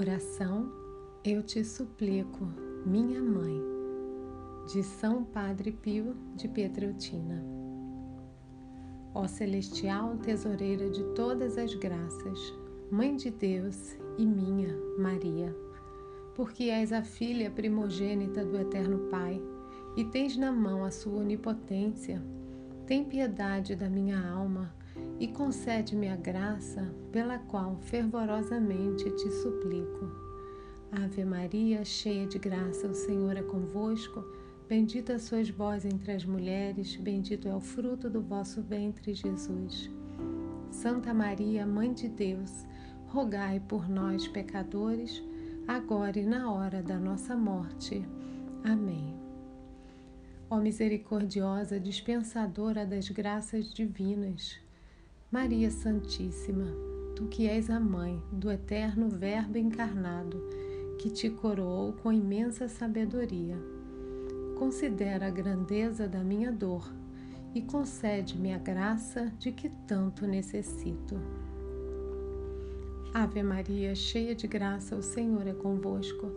Oração Eu te suplico, minha mãe, de São Padre Pio de Pietreutina. Ó celestial tesoureira de todas as graças, Mãe de Deus e minha Maria, porque és a filha primogênita do Eterno Pai e tens na mão a sua onipotência, tem piedade da minha alma e concede-me a graça pela qual fervorosamente te suplico. Ave Maria, cheia de graça, o Senhor é convosco. Bendita sois vós entre as mulheres, bendito é o fruto do vosso ventre, Jesus. Santa Maria, Mãe de Deus, rogai por nós, pecadores, agora e na hora da nossa morte. Amém. Ó misericordiosa dispensadora das graças divinas, Maria Santíssima, tu que és a mãe do eterno Verbo encarnado, que te coroou com imensa sabedoria, considera a grandeza da minha dor e concede-me a graça de que tanto necessito. Ave Maria, cheia de graça, o Senhor é convosco.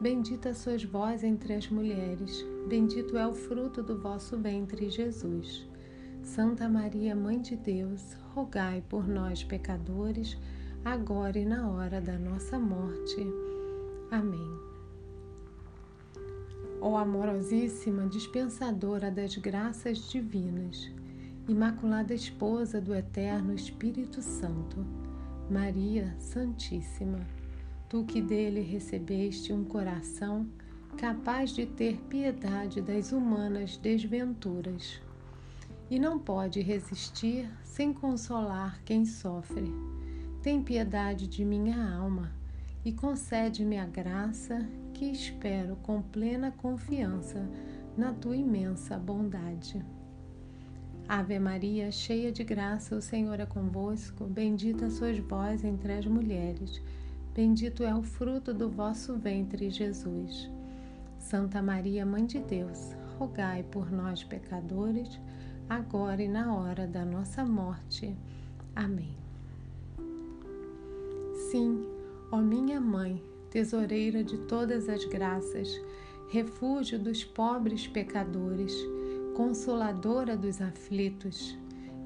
Bendita sois vós entre as mulheres, bendito é o fruto do vosso ventre, Jesus. Santa Maria, Mãe de Deus, rogai por nós, pecadores, agora e na hora da nossa morte. Amém. Ó amorosíssima dispensadora das graças divinas, Imaculada Esposa do Eterno Espírito Santo, Maria Santíssima, tu que dele recebeste um coração capaz de ter piedade das humanas desventuras e não pode resistir sem consolar quem sofre. Tem piedade de minha alma e concede-me a graça que espero com plena confiança na tua imensa bondade. Ave Maria, cheia de graça, o Senhor é convosco. Bendita sois vós entre as mulheres. Bendito é o fruto do vosso ventre, Jesus. Santa Maria, Mãe de Deus, rogai por nós, pecadores agora e na hora da nossa morte. Amém. Sim, ó minha Mãe, tesoureira de todas as graças, refúgio dos pobres pecadores, consoladora dos aflitos,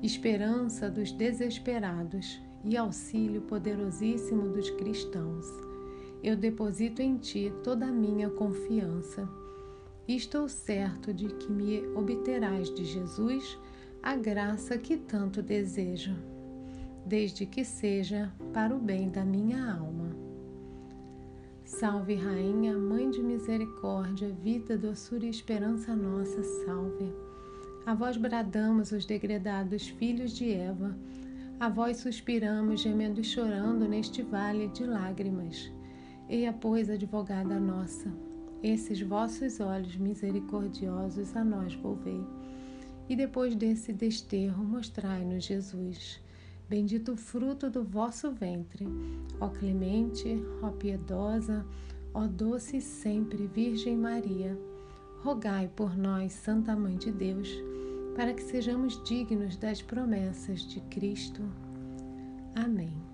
esperança dos desesperados e auxílio poderosíssimo dos cristãos. Eu deposito em Ti toda a minha confiança e estou certo de que me obterás de Jesus a graça que tanto desejo, desde que seja para o bem da minha alma. Salve, Rainha, Mãe de Misericórdia, vida, doçura e esperança nossa, salve. A vós bradamos os degredados filhos de Eva, a vós suspiramos, gemendo e chorando neste vale de lágrimas. Eia, pois, advogada nossa, esses vossos olhos misericordiosos a nós volvei. E depois desse desterro, mostrai-nos Jesus. Bendito o fruto do vosso ventre, ó clemente, ó piedosa, ó doce sempre Virgem Maria. Rogai por nós, Santa Mãe de Deus, para que sejamos dignos das promessas de Cristo. Amém.